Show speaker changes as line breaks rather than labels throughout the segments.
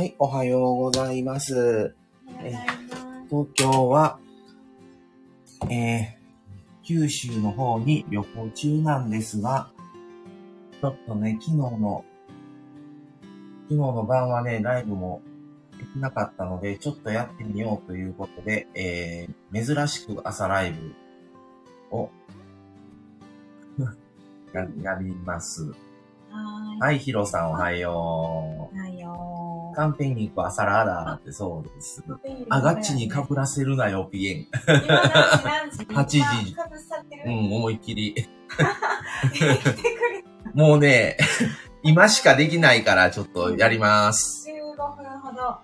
はい、おはようございます。
おはようございます。
東京は、えー、九州の方に旅行中なんですが、ちょっとね、昨日の、昨日の晩はね、ライブもできなかったので、ちょっとやってみようということで、えー、珍しく朝ライブを ややります。
はーい。
はい、ヒロさんおはよ
おはよ
う。カンペに行く朝ラーダーってそうです。
う。
あがっちにかぶらせるなよ、ピエン。
今何時何時
8時うん、思いっきり。もうね、今しかできないから、ちょっとやります。
15分ほど。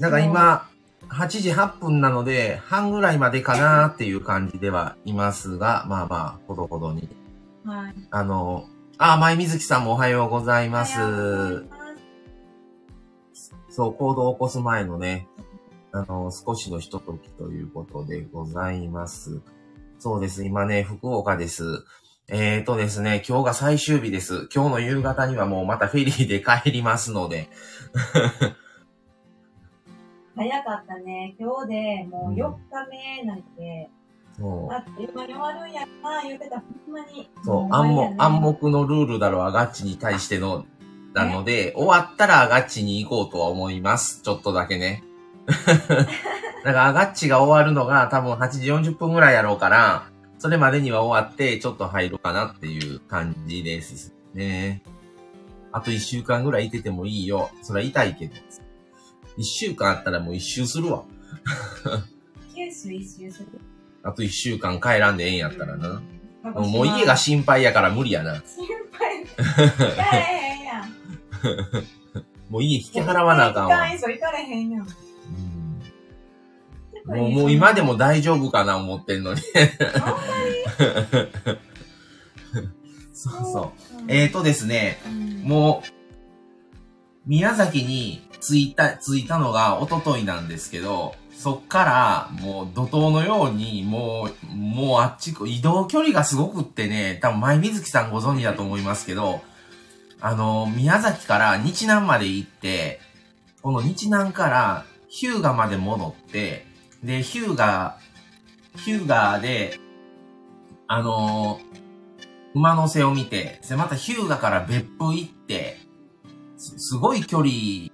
だから今、8時8分なので、半ぐらいまでかなっていう感じではいますが、まあまあ、ほどほどに。
はい。
あの、あ、前水木さんもおはようございます。そう、行動を起こす前のね、あの、少しのひとときということでございます。そうです。今ね、福岡です。えーとですね、今日が最終日です。今日の夕方にはもうまたフェリーで帰りますので。
早かったね。今日でもう4日目なんて、
そ
あっという間に終わるんやな、言うてた。ほんまに。
う。そう。
も
暗
終わりやね
黙、暗黙のルールだろう、アガッチに対しての、なので、終わったらアガッチに行こうとは思います。ちょっとだけね。だからアガッチが終わるのが多分8時40分ぐらいやろうから、それまでには終わって、ちょっと入るかなっていう感じですね。あと1週間ぐらいいててもいいよ。それは痛いけど。1週間あったらもう1周するわ。
九州一周する。
あと1週間帰らんでええんやったらな。
うん。
もう家が心配やから無理やな。
心配。
もう家引き払わなあかんわ。
そう行かれへんやん。
うんもう、もう今でも大丈夫かな思ってんのに。そうそう。
うん
えーとですね、
うん
もう、宮崎に着いた、着いたのが一昨日なんですけど、そっからもう怒涛のように、もう、もうあっちこ、移動距離がすごくってね、多分前水木さんご存知だと思いますけど、あの、宮崎から日南まで行って、この日南から日向まで戻って、で、日向、日向で、あの馬の背を見て、で、また日向から別府行って、すすごい距離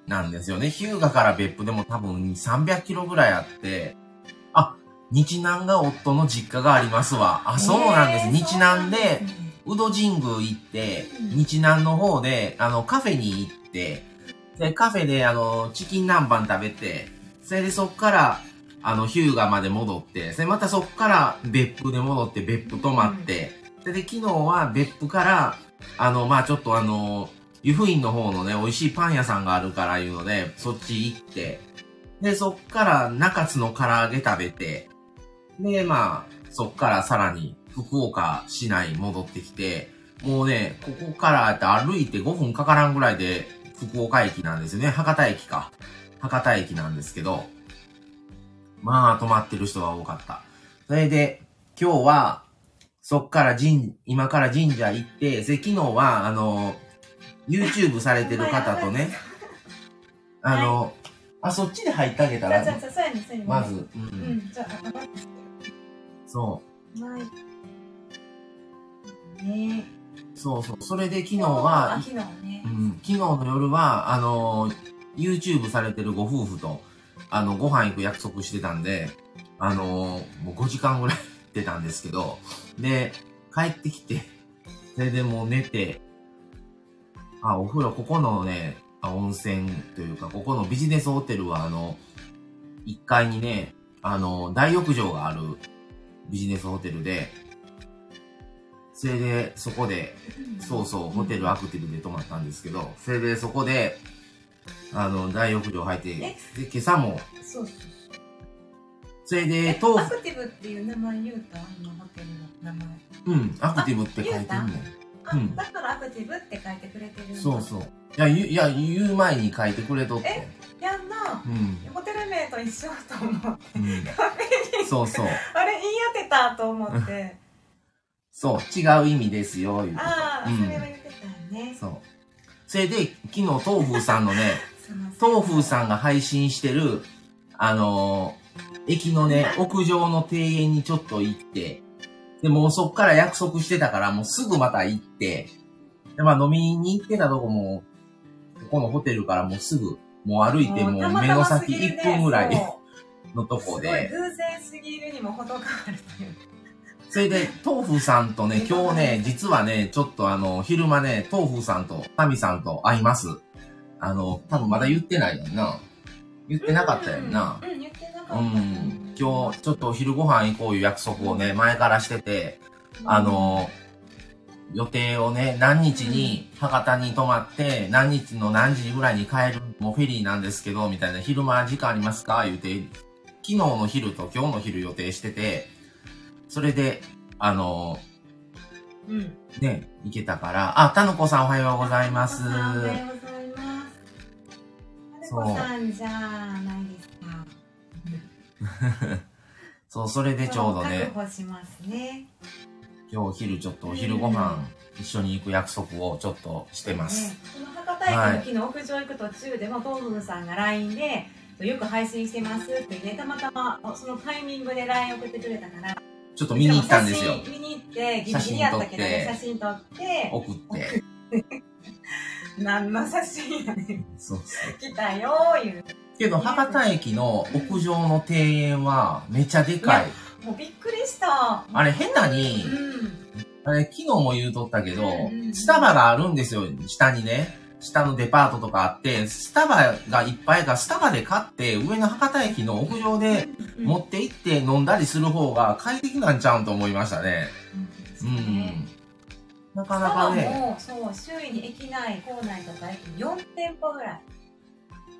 なんですよね。日向から別府でも多分300キロぐらいあって、あ、日南が夫の実家がありますわ。あ、そうなんです。日南で、宇戸神宮行って、
うん
日南の方で、あの、カフェに行って、で、カフェで、あの、チキン南蛮食べて、それでそっから、あの、日向まで戻って、それでまたそっから別府で戻って、別府泊まって、で、で昨日は別府から、あの、まあちょっとあの、湯布院の方のね、美味しいパン屋さんがあるからいうので、そっち行って、で、そっから中津の唐揚げ食べて、で、まあ、そっからさらに福岡市内戻ってきて、もうね、ここから歩いて5分かからんぐらいで福岡駅なんですよね。博多駅か。博多駅なんですけど、まあ、泊まってる人が多かった。それで、今日は、そっから神、今から神社行って、で昨日は、あの、YouTube されてる方とね、あの、あ、そっちで入ってあげたら。まず、う、
うんん、じゃあ、あ
そ
はい。ね
う、そうそう。それで昨
昨
日は
あ、昨日ね
う。ん、昨日の夜は、あの、YouTube されてるご夫婦と、あの、ご飯行く約束してたんで、あの、もう5時間ぐらい出たんですけど、で、帰ってきて、それでもう寝て、あ、お風呂、ここのね、あ温泉というか、ここのビジネスホテルは、あの、1階にね、あの、大浴場があるビジネスホテルで、それで、そこで、そうそう、ホテルアクティブで泊まったんですけど、それでそこで、あの、大浴場入って、で、今朝も、
そうそう。
それで、
え、
豆腐、
アクティブっていう名前言うた？今ホテルの名前。
うん、アクティブって書いてんねうん
だからアクティブって書いてくれてる
そうそう。いや、言う、いや、言う前に書いてくれとって。
やんな。
うん。
ホテル名と一緒と思って。
うん。そうそう。
あれ言い当てたと思って。
そう、違う意味ですよ、いうこと。
ああ、
うん
それは言ってたよね。
そう。それで、昨日、豆腐さんのね、東風さんが配信してる、あのー駅のね、屋上の庭園にちょっと行って、で、もうそっから約束してたから、もうすぐまた行って、で、まあ飲みに行ってたとこも、ここのホテルからもうすぐ、もう歩いてもう目の先1分ぐらい のとこで、
偶然すぎるにも程があるという。
それで、豆腐さんとね、今日ね、実はね、ちょっとあの、昼間ね、豆腐さんと、タミさんと会います。あの、多分まだ言ってないやんな。言ってなかったやんな。
うん、うん言ってなかった。
うん。今日、ちょっとお昼ご飯行こういう約束をね、前からしてて、あの、予定をね、何日に博多に泊まって、何日の何時ぐらいに帰る、もうフェリーなんですけど、みたいな、昼間時間ありますか？言うて、昨日の昼と今日の昼予定してて、それで、あの、
うん。
ね、行けたから、あ、たのこさんおはようございます。
おはようございます。
そう
はるこさんじゃないですか。
そう、それでちょうどね
確、保しますね。
今日お昼ちょっとお昼ご飯一緒に行く約束をちょっとしてます。
ね、この博多駅の屋上行く途中でも、東風さんが LINE で、よく配信してますってね、たまたまそのタイミングで LINE 送ってくれたから、
ちょっと見に行ったんですよ。
写真見に行って、ギリギリやったけどね、写真撮って、
送って。
何の写真やねん。
そうそう。
来たよー言う。
けど、博多駅の屋上の庭園はめちゃでかい。
もうびっくりした。
あれ変なに
う、ん。
あれ昨日も言うとったけど
うんうん、
スタバがあるんですよ、下にね。下のデパートとかあって、スタバがいっぱいから、スタバで買って、上の博多駅の屋上で
うん
持って行って飲んだりする方が快適なんちゃうんと思いましたね。う
うん
ん。なかな
スタバ
かね、
も、そう、周囲に駅内、構内とか駅4店舗ぐらい。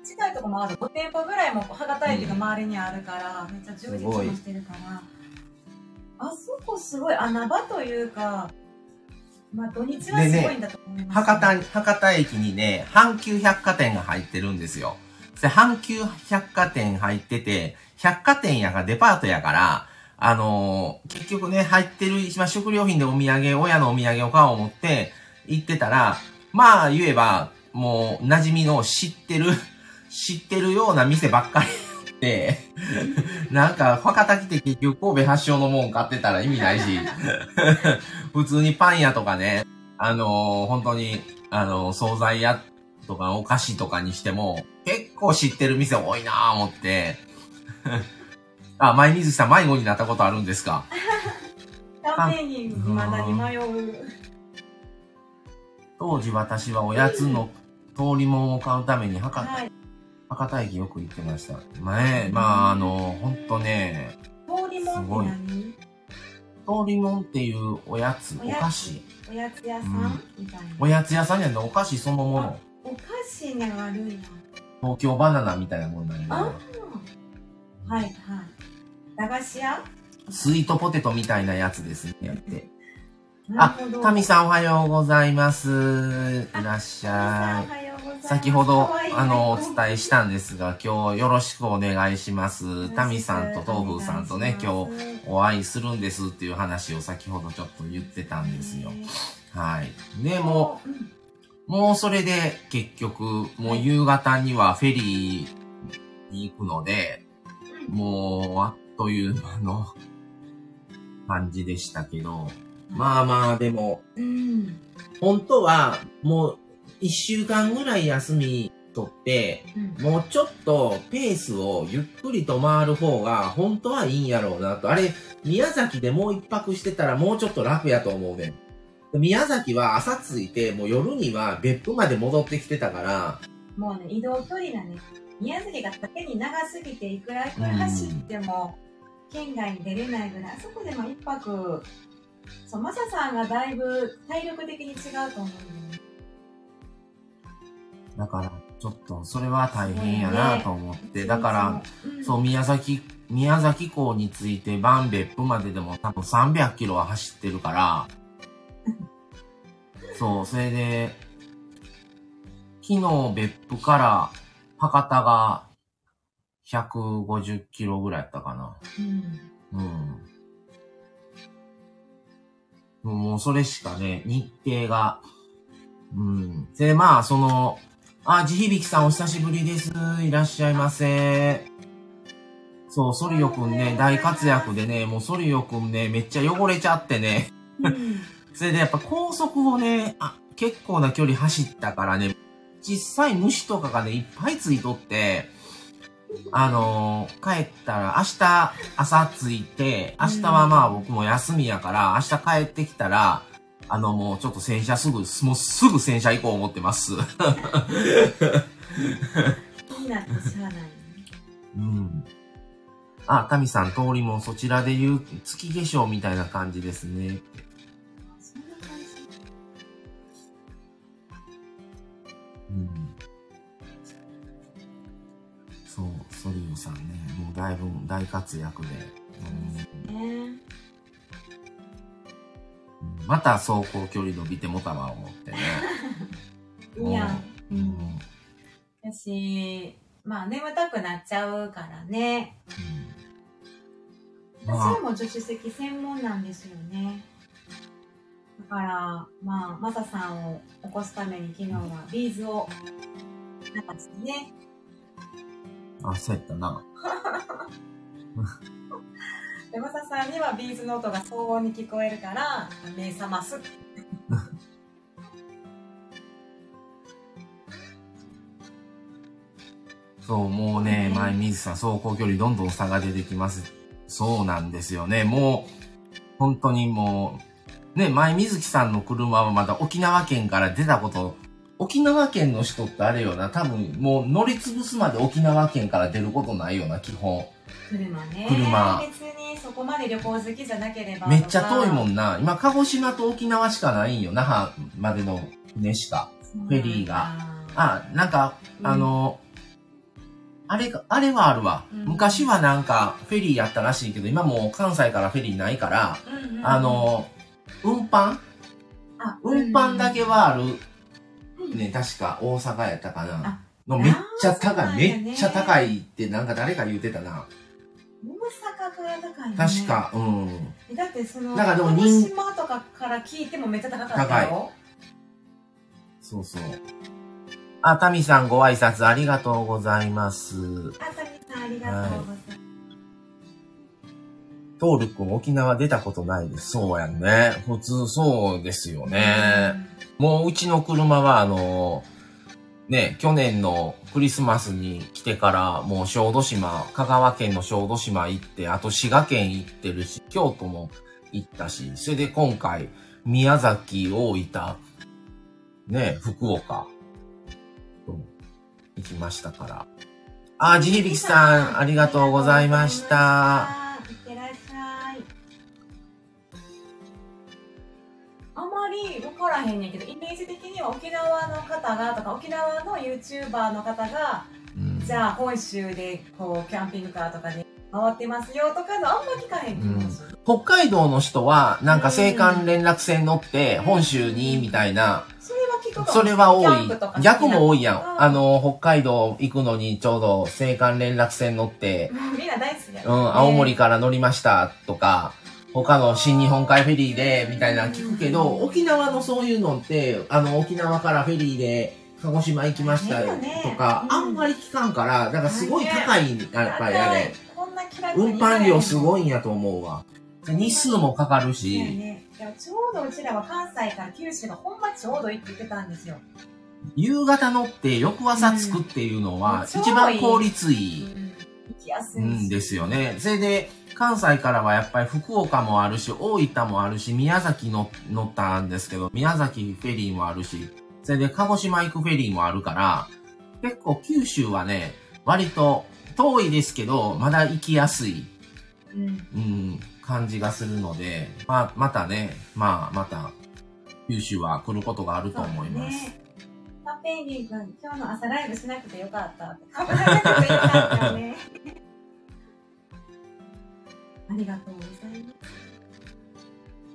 近いとこもある5店舗ぐらいも博多駅の周りにあるから、めっちゃ充実もしてるから。あそこすごい穴場というか、まあ土日はすごいんだと思います、
博多に、博多駅にね、阪急百貨店が入ってるんですよ。で、阪急百貨店入ってて、百貨店やがデパートやから、あのー結局ね、入ってる、まあ、食料品でお土産、親のお土産を買おう思って行ってたら、まあ言えば、もう馴染みの知ってる、知ってるような店ばっかりで、なんか、博多来て結局神戸発祥のもん買ってたら意味ないし、普通にパン屋とかね、あのー本当に、あのー惣菜屋とかお菓子とかにしても、結構知ってる店多いなぁ思って。あ、前水木さん迷子になったことあるんですか？
キャンペーンに未だに迷う。
当時私はおやつの通りもんを買うために博多、
はい。
博多駅よく行ってました。前、まああの、ほんとね、
通りもんって何？
通りもんっていうおやつ、お菓子。
おやつ屋さ
うん
んみたいな。
おやつ屋さんじゃないお菓子そのもの。
お菓子にあるんや。
東京バナナみたいなもんなん
あ
だ
はいはい。駄菓子屋？
スイートポテトみたいなやつですね、やって。あタミさんおはようございます。いらっしゃい。
い
先ほど、あの、お
ね
伝えしたんですが、今日よろしくお願いします。タミさんと豆腐さんとね、今日
日
お会いするんですっていう話を先ほどちょっと言ってたんですよ。はい。で、も
う
もうそれで結局、もう夕方にはフェリーに行くので、もうあっという間の感じでしたけど、まあまあでも、
うん。
本当はもう一週間ぐらい休み取って、
うん
もうちょっとペースをゆっくりと回る方が本当はいいんやろうなと。あれ、宮崎でもう一泊してたらもうちょっと楽やと思うねん。宮崎は朝着いて、もう夜には別府まで戻ってきてたから、
もうね、移動距離がね、宮崎が竹に長すぎて、いくらいくら走っても、県外に出れないぐらい、あそこでも一泊、そう、マサさんがだいぶ体力的に違うと思うんだよね。
だからちょっとそれは大変やなと思って、だから、
うん、
そう、宮崎、宮崎港に着いて、バン別府まででも多分300キロは走ってるから、そう、それで、昨日別府から博多が150キロぐらいやったかな。
うん。
うん。もうそれしかね、日程が、うん。で、まあ、その、あ、地響さんお久しぶりです。いらっしゃいませ。そう、ソリオくんね、大活躍でね、もうソリオくんね、めっちゃ汚れちゃってね。
うん
それでやっぱ高速をね、あ、結構な距離走ったからね、実際虫とかがね、いっぱいついとって、あのー帰ったら明日朝着いて、明日はまあ僕も休みやから、明日帰ってきたら、あのもうちょっと洗車すぐ、もうすぐ洗車行こう思ってます。
気になってしゃあないね。
うん。あ、タミさん、通りもそちらで言う月化粧みたいな感じですね。
そんな感じ。
うん。そう、ソリオさんね、もうだいぶ大活躍で。うん
ね
また走行距離伸びてもたわ、思ってね。
い いやん。
う。
うんん。私、まあ眠たくなっちゃうからね。
うんまあ
私も助手席専門なんですよね。だから、まあ、マサさんを起こすために昨日は B'zを流してね。
あ、そうやったな。
で、マサさんには B'zの音が騒音に聞こえるから、目覚ます。
そう、もうね、前水さん、走行距離どんどん差が出てきます。そうなんですよね。もう、本当にもう、ね、前水木さんの車はまだ沖縄県から出たこと、沖縄県の人ってあれよな、多分もう乗り潰すまで沖縄県から出ることないよな、基本。
車ね。
車
別にそこまで旅行好きじゃなければ。
めっちゃ遠いも
ん。
んな。今、鹿児島と沖縄しかないんよ、那覇までの船しか。フェリーが。あ、なんか、
うん
あの、あれか、あれはあるわ。
うん
昔はなんか、フェリーやったらしいけど、今もう関西からフェリーないから、
うんうん
あ、の、運搬？
あ
運搬だけはある。
うん
ね、確か大阪やったかな
あ。
のめっちゃ高い、めっちゃ高いってなんか誰か言ってたな。
大阪から高いね。
確。か、うん。
だってその、
だからでも
鹿
人
児島とかから聞いてもめっちゃ高かったよ。
そうそう。あ、タミさんご挨拶ありがとうございます。
あさみさんありがとうございます。
トール君沖縄出たことないです。そうやんね。普通そうですよね。もううちの車はあの、ね、去年のクリスマスに来てからもう小豆島、香川県の小豆島行って、あと滋賀県行ってるし、京都も行ったし、それで今回、宮崎、大分、ね、福岡、行きましたから。あ、地響さん、ありがとうございました。
り分からへんねんけど、イメージ的には沖縄の方がとか、沖縄の YouTuber の方が、
うん。
じゃあ本州でこう、キャンピングカーとかで回ってますよとかのあんま聞かへん気もす。る。
北海道の人は、なんか青函連絡船乗って、本州に、みたいな、
それは聞く
それは多い。逆も多いやん。
うん。
あの、北海道行くのにちょうど青函連絡船乗って、
みんな大好きや
うん、青森から乗りましたとか、他の新日本海フェリーで、みたいなの聞くけど、沖縄のそういうのって、あの、沖縄からフェリーで、鹿児島行きましたよとか、
うん。
あんまり聞かんから、だからすごい高い、やっぱりあれ。運搬量すご
い
いんやと思うわ。で日数もかかるし、
ちょうどうちらは関西から九州がほんまちょうどいいって言ってたんですよ。
夕方乗って翌朝着くっていうのは
うん。
一番効率
う
いい
ん、行きやすいし。
んですよね。それで、関西からはやっぱり福岡もあるし、大分もあるし、宮崎の乗ったんですけど、宮崎フェリーもあるし、それで鹿児島行くフェリーもあるから、結構九州はね、割と遠いですけど、まだ行きやすい、
うん。
うん、感じがするので、まあ、またね、まあ、また、九州は来ることがあると思います。
ペンギン君、今日の朝ライブしなくてよかったって。かぶらなくてよかったね。ありがとうございます。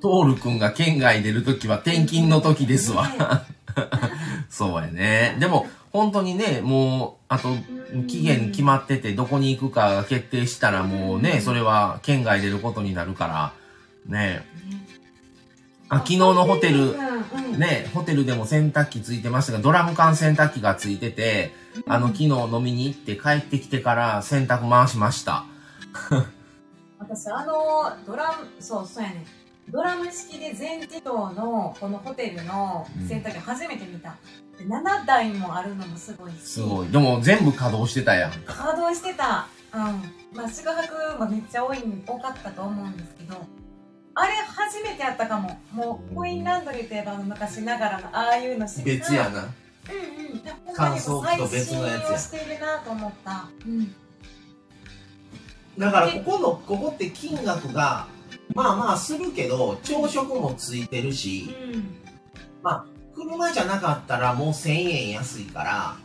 トール君が県外出るときは転勤の時ですわ。
ね
そうやね。でも、本当にね、もう、あと、期限決まってて、どこに行くかが決定したらもうね、それは県外出ることになるから、ね。
ね
あ、昨日のホテル、ね、ホテルでも洗濯機ついてましたが、ドラム缶洗濯機がついてて、あの、昨日飲みに行って帰ってきてから洗濯回しました。
私、あの、ドラム、そう、そうやね。ドラム式で全自動のこのホテルの洗濯機初めて見た。で7台もあるのもすごいし。
すごい。でも全部稼働してたやん。
稼働してた。うん。まあ、宿泊もめっちゃ多い、多かったと思うんですけど、あれ初めてやったかも。もう、コインランドリーといえば昔ながらのああいうの
別やな。
うんうん。
乾燥機と別のやつや
してるなと思った。うん。
だからここの、ここって金額が、まあまあするけど、朝食もついてるし、
うん。
車じゃなかったらもう1000円安いから、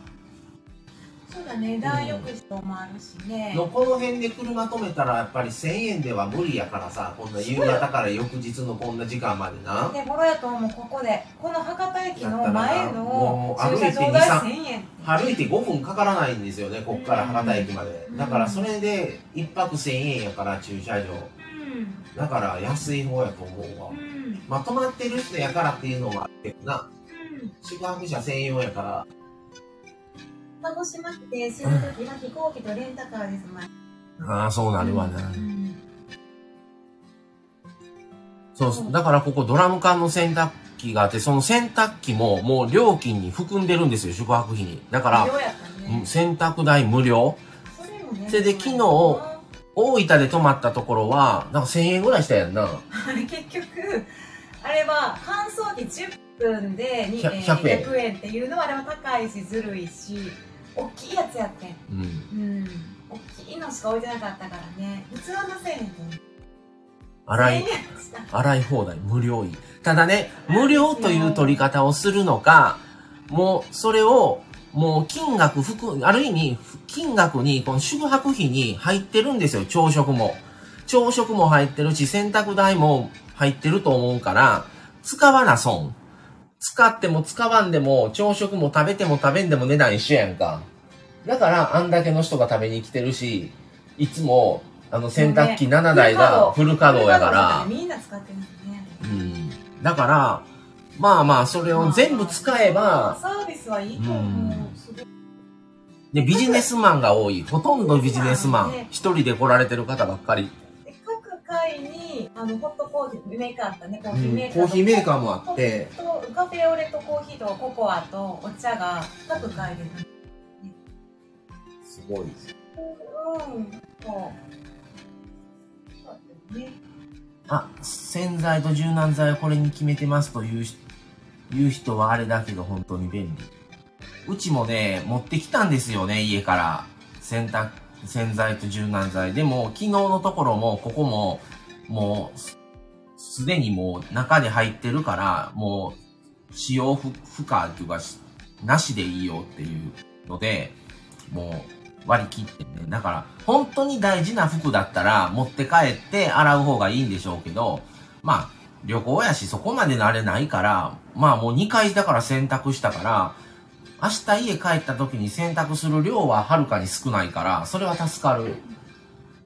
そうだね、大浴場もあるしね。
のこの辺で車止めたらやっぱり1000円では無理やからさ、こんな夕方から翌日のこんな時間までな。
で、ボロやと思う、ここで。この博多駅の前
も
の
う歩いて
駐車場代
2
1000円。
歩いて5分かからないんですよね、こっから博多駅まで
う。ん
だからそれで1泊1000円やから駐車場。
うん。
だから安い方やと思うわ
う。ん。
まあ泊まってる人やからっていうのもあってな。
うん。
宿泊者専用やから。
鹿児島来てするときは飛行機とレンタカーです、前。
ああ、そうなるわな。
うん。
そうそう。だからここドラム缶の洗濯機があって、その洗濯機ももう料金に含んでるんですよ、宿泊費に。だから、
無料やったね
うん。洗濯代無料。
それもね。
それで昨日大分で泊まったところは、なんか1000円ぐらいしたやんな。
あ れ結局、あれは乾燥機10分でに
100
えー
100円
100円っていうのはあれは高いしずるいし、大きいやつやってん。
うん。
うん。大きいのしか置いてなかったからね。普通はなせえへんと思う。
洗い
1000、円した
洗い放題、無料いい。ただね、無料という取り方をするのか、もう、それを、もう金額含、ある意味、金額に、この宿泊費に入ってるんですよ、朝食も。朝食も入ってるし、洗濯代も入ってると思うから、使わな損。使っても使わんでも、朝食も食べても食べんでも値段一緒やんか。だから、あんだけの人が食べに来てるし、いつも、あの、洗濯機7台がフル稼働やから、
みんな使ってね。
うん。だから、まあまあ、それを全部使えば、
サービスはいいと思う。
で、ビジネスマンが多い。ほとんどビジネスマン。一人で来られてる方ばっかり。
で各階にあのホットコーヒーメーカーあったねコ
うん
ーヒーメーカーと、
コーヒーメーカーもあって、
とカフェオレとコーヒーとココアとお茶が各階で、
すごい。
うん、そう。そうだったよね。
あ、洗剤と柔軟剤をこれに決めてますというし、いう人はあれだけど本当に便利。うちもね、持ってきたんですよね、家から。洗濯、洗剤と柔軟剤。でも、昨日のところも、ここも、もう、すでにもう中に入ってるから、もう、使用不不可っていうか、なしでいいよっていうので、もう割り切ってね。だから、本当に大事な服だったら持って帰って洗う方がいいんでしょうけど、まあ、旅行やしそこまで慣れないから、まあもう2回だから洗濯したから、明日家帰った時に洗濯する量ははるかに少ないから、それは助かる。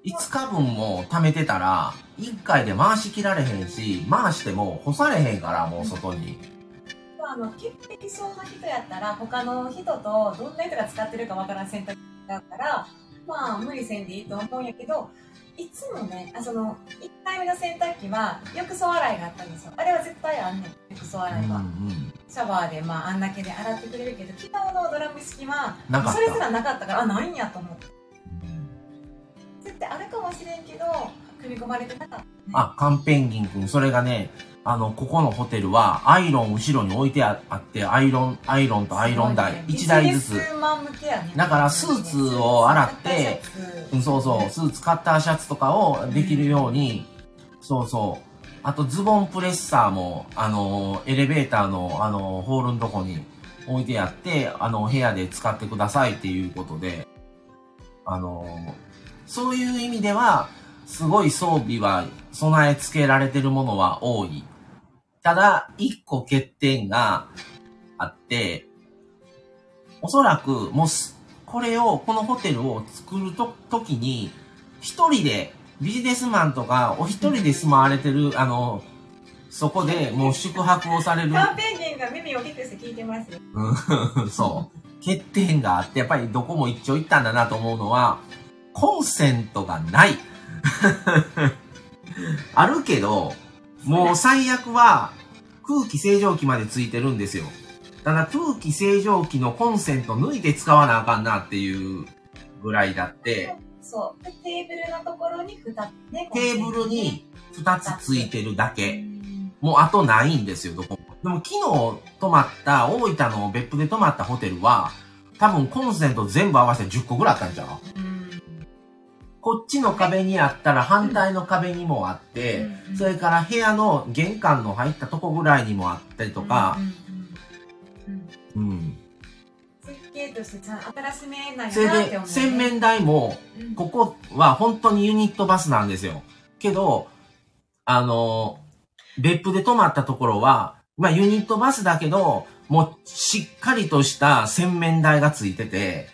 5日分も貯めてたら、1回で回しきられへんし、回しても干されへんから、もう外に。
まあ、あの潔癖そうな人やったら他の人とどんな人が使ってるかわからん洗濯機だったらまあ無理せんでいいと思うんやけどいつもねあその1回目の洗濯機は浴槽洗いがあったんですよ。あれは絶対あんねん。浴槽洗いは、
うん
シャワーでまああんだけで洗ってくれるけど昨日のドラム式はそれすらなかったからあないんやと思って。
うん。
絶対あるかもしれんけど組み込まれてなかった、ね、
あ、カンペンギン君、それがね、あの、ここのホテルは、アイロン後ろに置いてああって、アイロン、アイロンとアイロン台、1台ずつ。
ね
だからスーツを洗ってうん、そうそう、スーツ、カッターシャツとかをできるように、そうそう。あと、ズボンプレッサーも、あの、エレベーターの、あの、ホールのとこに置いてあって、あの、部屋で使ってくださいっていうことで、あの、そういう意味では、すごい装備は備え付けられてるものは多い。ただ、一個欠点があって、おそらく、もうす、これを、このホテルを作ると、時に、一人で、ビジネスマンとか、お一人で住まわれてる、あの、そこでもう宿泊をされる。
カンペンギンが耳を大きくして聞いてますよ。
うん そう。欠点があって、やっぱりどこも一長一短だなと思うのは、コンセントがない。あるけど、もう最悪は空気清浄機までついてるんですよ。ただ空気清浄機のコンセント抜いて使わなあかんなっていうぐらいだって、
そう。でテーブルのところに2つね。
テーブルに2つついてるだ
う
け。
ん
もうあとないんですよ、どこも。でも昨日泊まった、大分の別府で泊まったホテルは、多分コンセント全部合わせて10個ぐらいあったんちゃう？
うん
こっちの壁にあったら反対の壁にもあって、
うん
それから部屋の玄関の入ったとこぐらいにもあったりとか
うん。設計としてちゃん新しめなん
それで
やなって思う、ね。
洗面台も、
うん
ここは本当にユニットバスなんですよ。けど、あの、別府で泊まったところは、まあユニットバスだけど、もうしっかりとした洗面台がついてて、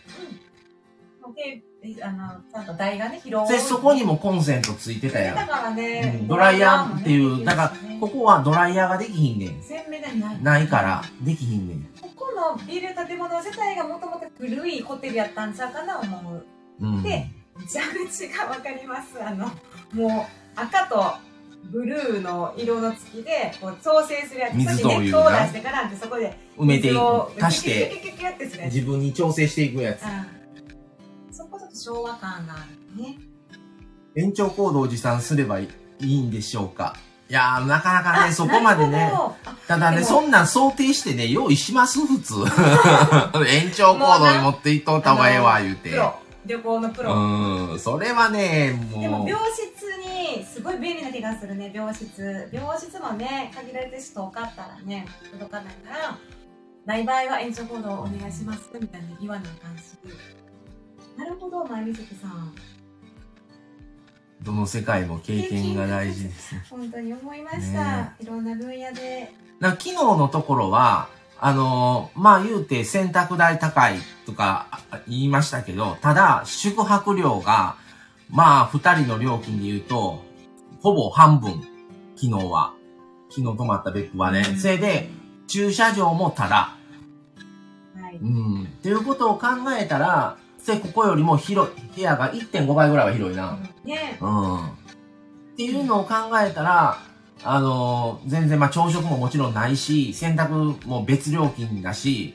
あのちゃんと台がね広い
で、そこにもコンセントついてたやん。
だからね、
うんドライヤーっていう、だから、こ
こ
こはドライヤーができひんねん。
洗面台ない
ないから、できひんねん。
ここのビル建物自体がもともと古いホテルやったんちゃうかな思う
うん。
で蛇口がわかりますあのもう赤とブルーの色の付きでこう調整するやつ
水とお湯
そこに熱湯を出
が
してからってそこで
埋めていく。足して、自分に調整していくやつ。
うん昭和感があるね。
延長コードを持参すればいいんでしょうか。いやー、なかなかね、そこまでねただね、そんなん想定してね、用意します普通。延長コードに持っていっとった方がええわ、言うて。
旅行のプロ、
うん、それはね、もう。
でも病、室にすごい便利な気がするね病室。病室もね限られてる人多かったらね届かないからない場合は延長コードをお願いしますみたいに言わなあかんしなるほど前水木さん
どの世界も経験が大事ですね。
本当に思いました、
ね
いろんな分野で
だから昨日のところは、あのーまあ言うて洗濯代高いとかあ言いましたけど、ただ宿泊料が、まあ二人の料金で言うと、ほぼ半分、昨日は。昨日泊まった別府はね。それで、駐車場もただ。
はい、
うん。っていうことを考えたら、それここよりも広い、部屋が1.5倍ぐらいは広いな。
ね
うん。っていうのを考えたら、あのー全然まあ朝食ももちろんないし、洗濯も別料金だし、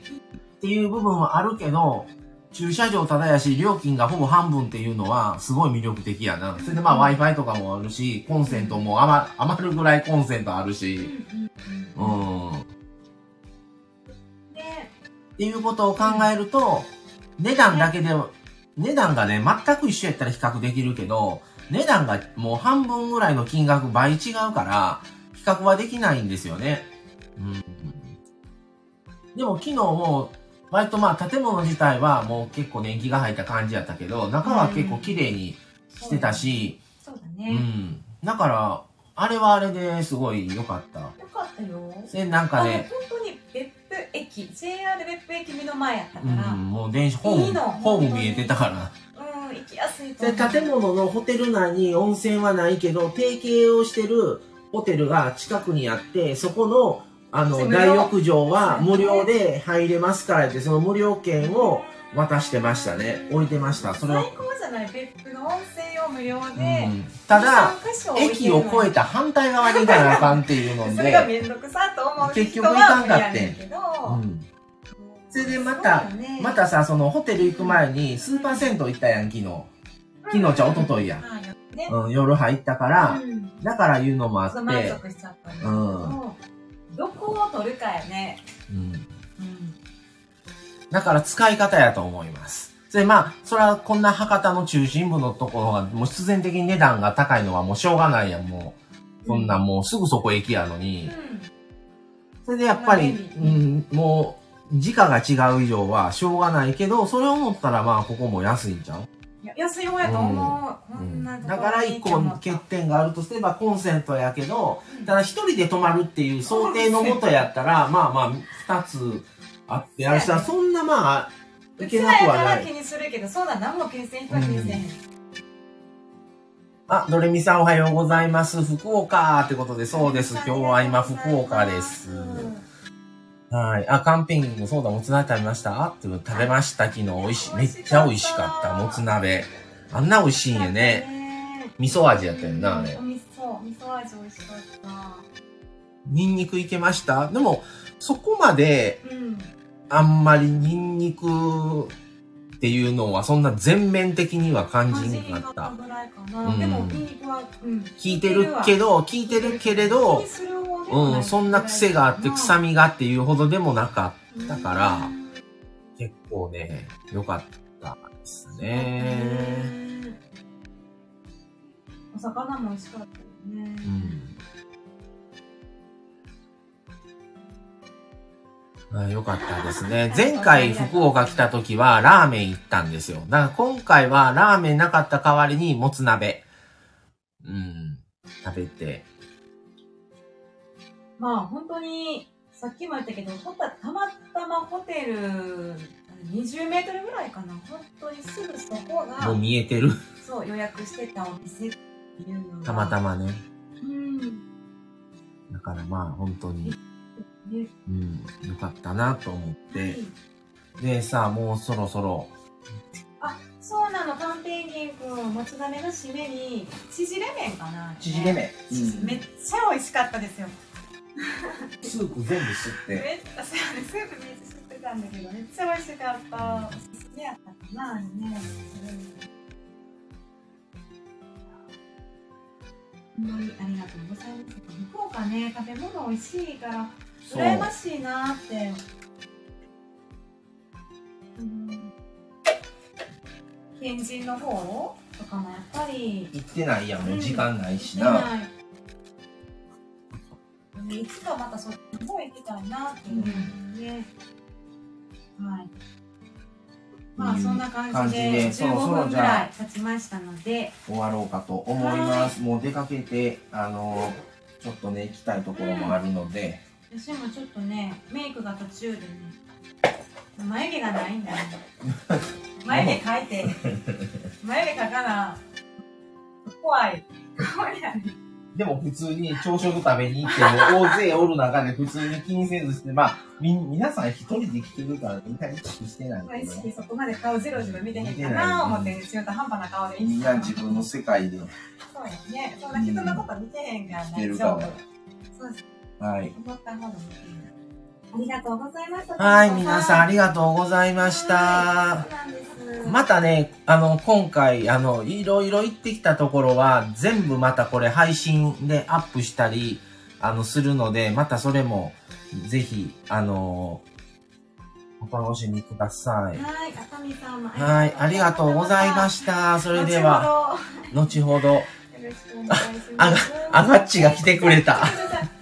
っていう部分はあるけど、駐車場ただやし、料金がほぼ半分っていうのはすごい魅力的やな。それでまあ Wi-Fi とかもあるし、コンセントも余余るぐらいコンセントある
うん
し、
う
うん。っ
ね
ていうことを考えると、値段だけで、値段がね、全く一緒やったら比較できるけど、値段がもう半分ぐらいの金額倍違うから、比較はできないんですよね。うん。でも昨日も、割とまあ建物自体はもう結構年季が入った感じやったけど、中は結構綺麗にしてたし、
そうだ
う
ね、
ん。だから、あれはあれですごい良かった。
よかったよ
で、なんかね、
本当駅 JR 別府駅目の前やったか
う
ら、
ん、もう電車、ホーム、
いいの
ホーム見えてたから。
うん、行きやすいと
で
思う。
建物のホテル内に温泉はないけど、提携をしてるホテルが近くにあって、そこの、あの、大浴場は無料で入れますからって、その無料券を渡してましたね。置いてました。それを
最。高じゃない？別府の温泉を無料
う
で、
ん、ただ、
2 3箇所置いて
駅を越えた反対側に行かなあかんっていうの
それが
で、
面倒くさと思う
結
人
局行かんかって
ん
うん。それでまた
ね
またさ、そのホテル行く前にスーパー銭湯行ったやん、昨日。昨日じゃ一昨日や。
はいね
うん、夜入ったから、
うん
だからいうのもあっ
そう満
て、
足しちゃった
うん
どこを取るかよね、
うん。
うん
だから使い方やと思います。で、まあ、それはこんな博多の中心部のところが、もう必然的に値段が高いのはもうしょうがないやん、もう。そんなんもうすぐそこ駅やのに。それでやっぱり、
う
うん、もう、時価が違う以上はしょうがないけど、それを思ったらまあ、ここも安いんちゃう？
安い方やと思う、こ
うん。だから一個欠点があるとすればコンセントやけど、ただ一人で泊まるっていう想定のもとやったら、まあまあ、二つあってやるしたら、そんなまあ、いけなくはない。
から気にするけどそうだ何も気にせん人は気にせん、
あ、ドレミさんおはようございます。福岡ってことで、そうです。今日は今福岡です。はい。あ、カンペング、そうだ、もつ鍋食べました？あって食べました、昨日。美味しい。めっちゃ美味しかった、もつ鍋。あんな美味しいんやね。
ね。
味噌味やったよな、あれ
お。味噌、味噌味美味しかった。
ニンニクいけました？でも、そこまで、
うん。
あんまりニンニクっていうのは、そんな全面的には感じにくかった。うん
でも、ニンニクは、うん。
効いてるけど、効いてるけれど、うん、そんな癖があって、臭
み
みがっていうほどでもなかったから、結構ね、良かったですね。
お魚も美味しかったよね。
うん。あ良かったですね。前回福岡来た時はラーメン行ったんですよ。だから今回はラーメンなかった代わりにもつ鍋。うん。食べて。
まあ、本当に、さっきも言ったけど、ほたたまたまホテル、20メートルぐらいかな。本当にすぐそこ
もう
が、
見えてる。
そう、予約してたお店っていうのが。
たまた
ま。
まね。
うん。ね、
だからまあ本当に、うん、良かったなと思って。でさ、もうそろそろ、
あ、そうなの、カンペンギン君、もつ鍋の締めに、縮れ麺かな。
麺。
めっちゃ美味しかったですよ。
スープ全部吸って。
めっちゃ、スープめっちゃ吸ってたんだけど、めっちゃ美味しかった。おすすめやったかな、あれね。本当にありがとうございます。福岡ね、食べ物美味しいから。羨ましいなって。うん。県人の方とかもやっぱり、
行ってないやん、もう時間ないし
出
な。
ない。いつかまたそっちの方行きたいなって思うね。はい。まあそんな感
感じ
じで
でそろそ
15分ぐらい経ちましたので、
終わろうかと思います。もう出かけて、あの、ちょっとね、行きたいところもあるので、
私もちょっとね、メイクが途中でね、眉毛がないんだよね。眉毛描いて、眉毛描かな、怖い。怖いやね。
でも普通に朝食食べに行っても、大勢おる中で普通に気にせずして、まあ、み、皆さん一人で来てるからみんな意識してない
まあ意識そこまで顔ジロジロ見てへんかな思って、中途半端な顔で
みんな自分の世界で、
そうやね。そんな人のこと見てへんから
見てる
大丈
から
夫。そうです。
はい。
ありがとうございました。
はい、皆さんあり
が
がとうございました。またね、あの、今回、あの、いろいろ行ってきたところは、全部またこれ配信でアップしたり、あの、するので、またそれも、ぜひ、あの、お楽しみください。
はい、赤見さんも
はい、ありがとうございま
し
した。そ
そ
れでは、後ほど、
よろしくお願いし
あ。あがっちが来てくれた。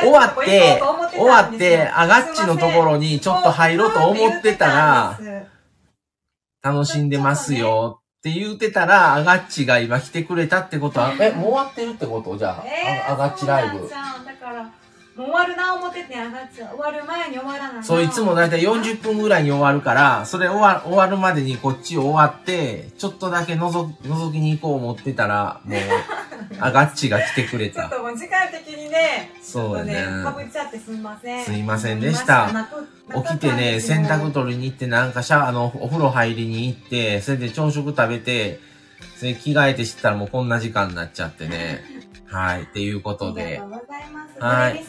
終わって
終わって、あがっちのところにちょっと入ろうと思ってたら、楽しんでますよって言ってたら、あがっちが今来てくれたってことは、え、もう終わってるってこと？じゃ
たんですえ
あ、あがっちライブ
もう終わるな思ってて、あがっちは終わる前に終わらない。
そう、いつもだいたい40分ぐらいに終わるから、それ終わ終わるまでにこっち終わって、ちょっとだけ覗覗きに行こう思ってたら、もう、あがっちが来てくれ。
ちょったともう時間的にね、
そうやね
ちょっとね、かぶっちゃってすみません。
すいませんでした起きてね、洗濯取りに行って、なんかシャあの、お風呂入りに行って、それで朝食食べて、それで着替えて知ったらもうこんな時間になっちゃってね。はい、っていうことで
ありが。とうございます。
はい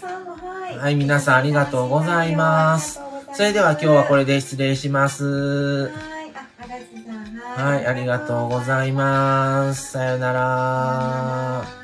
はい。
はい皆さんありがとうございますそれでは今日はこれで失礼します。
はい。あ。
はい、ありがとうございます。さよなら。